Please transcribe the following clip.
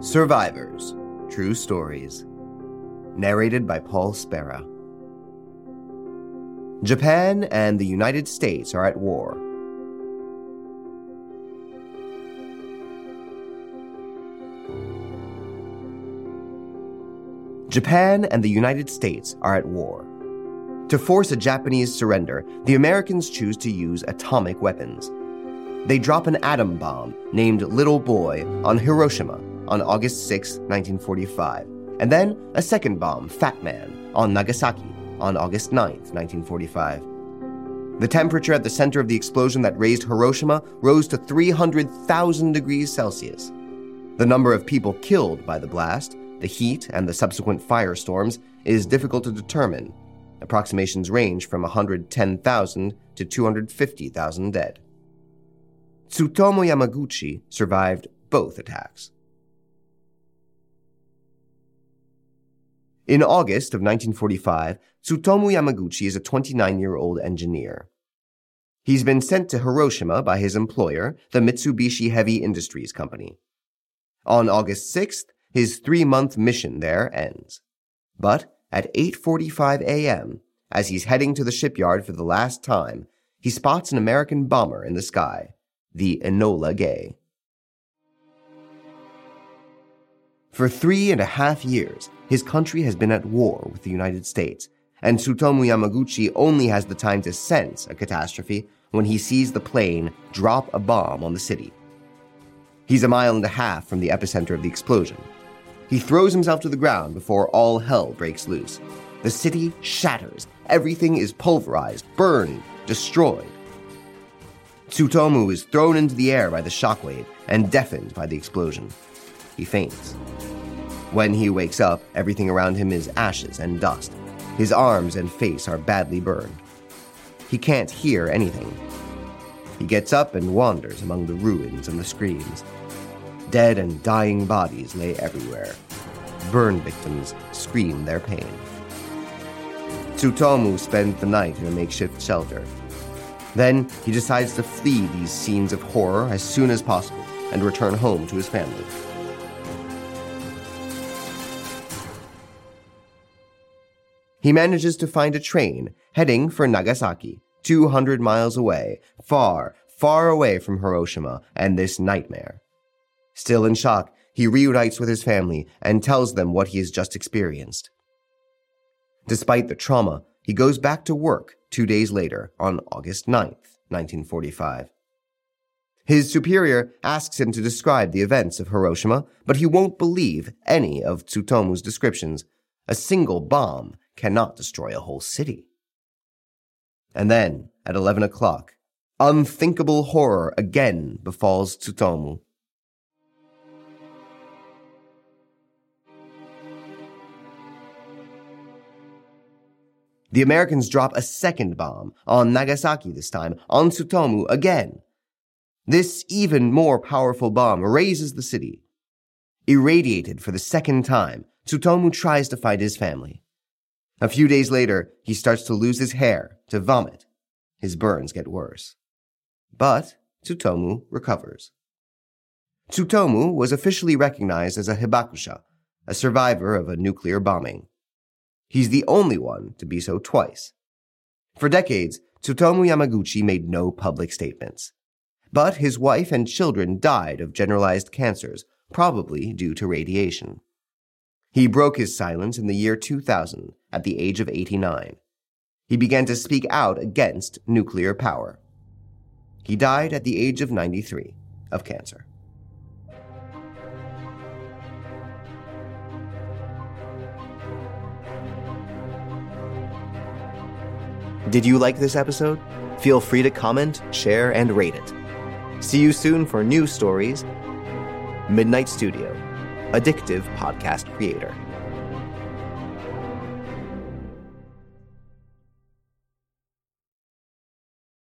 Survivors True Stories. Narrated by Paul Spera. Japan and the United States are at war. Japan and the United States are at war. To force a Japanese surrender, the Americans choose to use atomic weapons. They drop an atom bomb named Little Boy on Hiroshima on August 6, 1945, and then a second bomb, Fat Man, on Nagasaki on August 9, 1945. The temperature at the center of the explosion that razed Hiroshima rose to 300,000 degrees Celsius. The number of people killed by the blast, the heat, and the subsequent firestorms is difficult to determine. Approximations range from 110,000 to 250,000 dead. Tsutomu Yamaguchi survived both attacks. In August of 1945, Tsutomu Yamaguchi is a 29 year old engineer. He's been sent to Hiroshima by his employer, the Mitsubishi Heavy Industries Company. On August 6th, his three-month mission there ends. But at 8:45 a.m., as he's heading to the shipyard for the last time, he spots an American bomber in the sky, the Enola Gay. For three and a half years, his country has been at war with the United States, and Tsutomu Yamaguchi only has the time to sense a catastrophe when he sees the plane drop a bomb on the city. He's a mile and a half from the epicenter of the explosion. He throws himself to the ground before all hell breaks loose. The city shatters. Everything is pulverized, burned, destroyed. Tsutomu is thrown into the air by the shockwave and deafened by the explosion. He faints. When he wakes up, everything around him is ashes and dust. His arms and face are badly burned. He can't hear anything. He gets up and wanders among the ruins and the screams. Dead and dying bodies lay everywhere. Burn victims scream their pain. Tsutomu spends the night in a makeshift shelter. Then he decides to flee these scenes of horror as soon as possible and return home to his family. He manages to find a train heading for Nagasaki, 200 miles away, far, far away from Hiroshima and this nightmare. Still in shock, he reunites with his family and tells them what he has just experienced. Despite the trauma, he goes back to work two days later on August 9th, 1945. His superior asks him to describe the events of Hiroshima, but he won't believe any of Tsutomu's descriptions. A single bomb cannot destroy a whole city. And then, at 11 o'clock, unthinkable horror again befalls Tsutomu. The Americans drop a second bomb on Nagasaki this time, on Tsutomu again. This even more powerful bomb razes the city. Irradiated for the second time, Tsutomu tries to find his family. A few days later, he starts to lose his hair, to vomit. His burns get worse. But Tsutomu recovers. Tsutomu was officially recognized as a hibakusha, a survivor of a nuclear bombing. He's the only one to be so twice. For decades, Tsutomu Yamaguchi made no public statements. But his wife and children died of generalized cancers, probably due to radiation. He broke his silence in the year 2000 at the age of 89. He began to speak out against nuclear power. He died at the age of 93 of cancer. Did you like this episode? Feel free to comment, share, and rate it. See you soon for new stories. Midnight Studio, addictive podcast creator.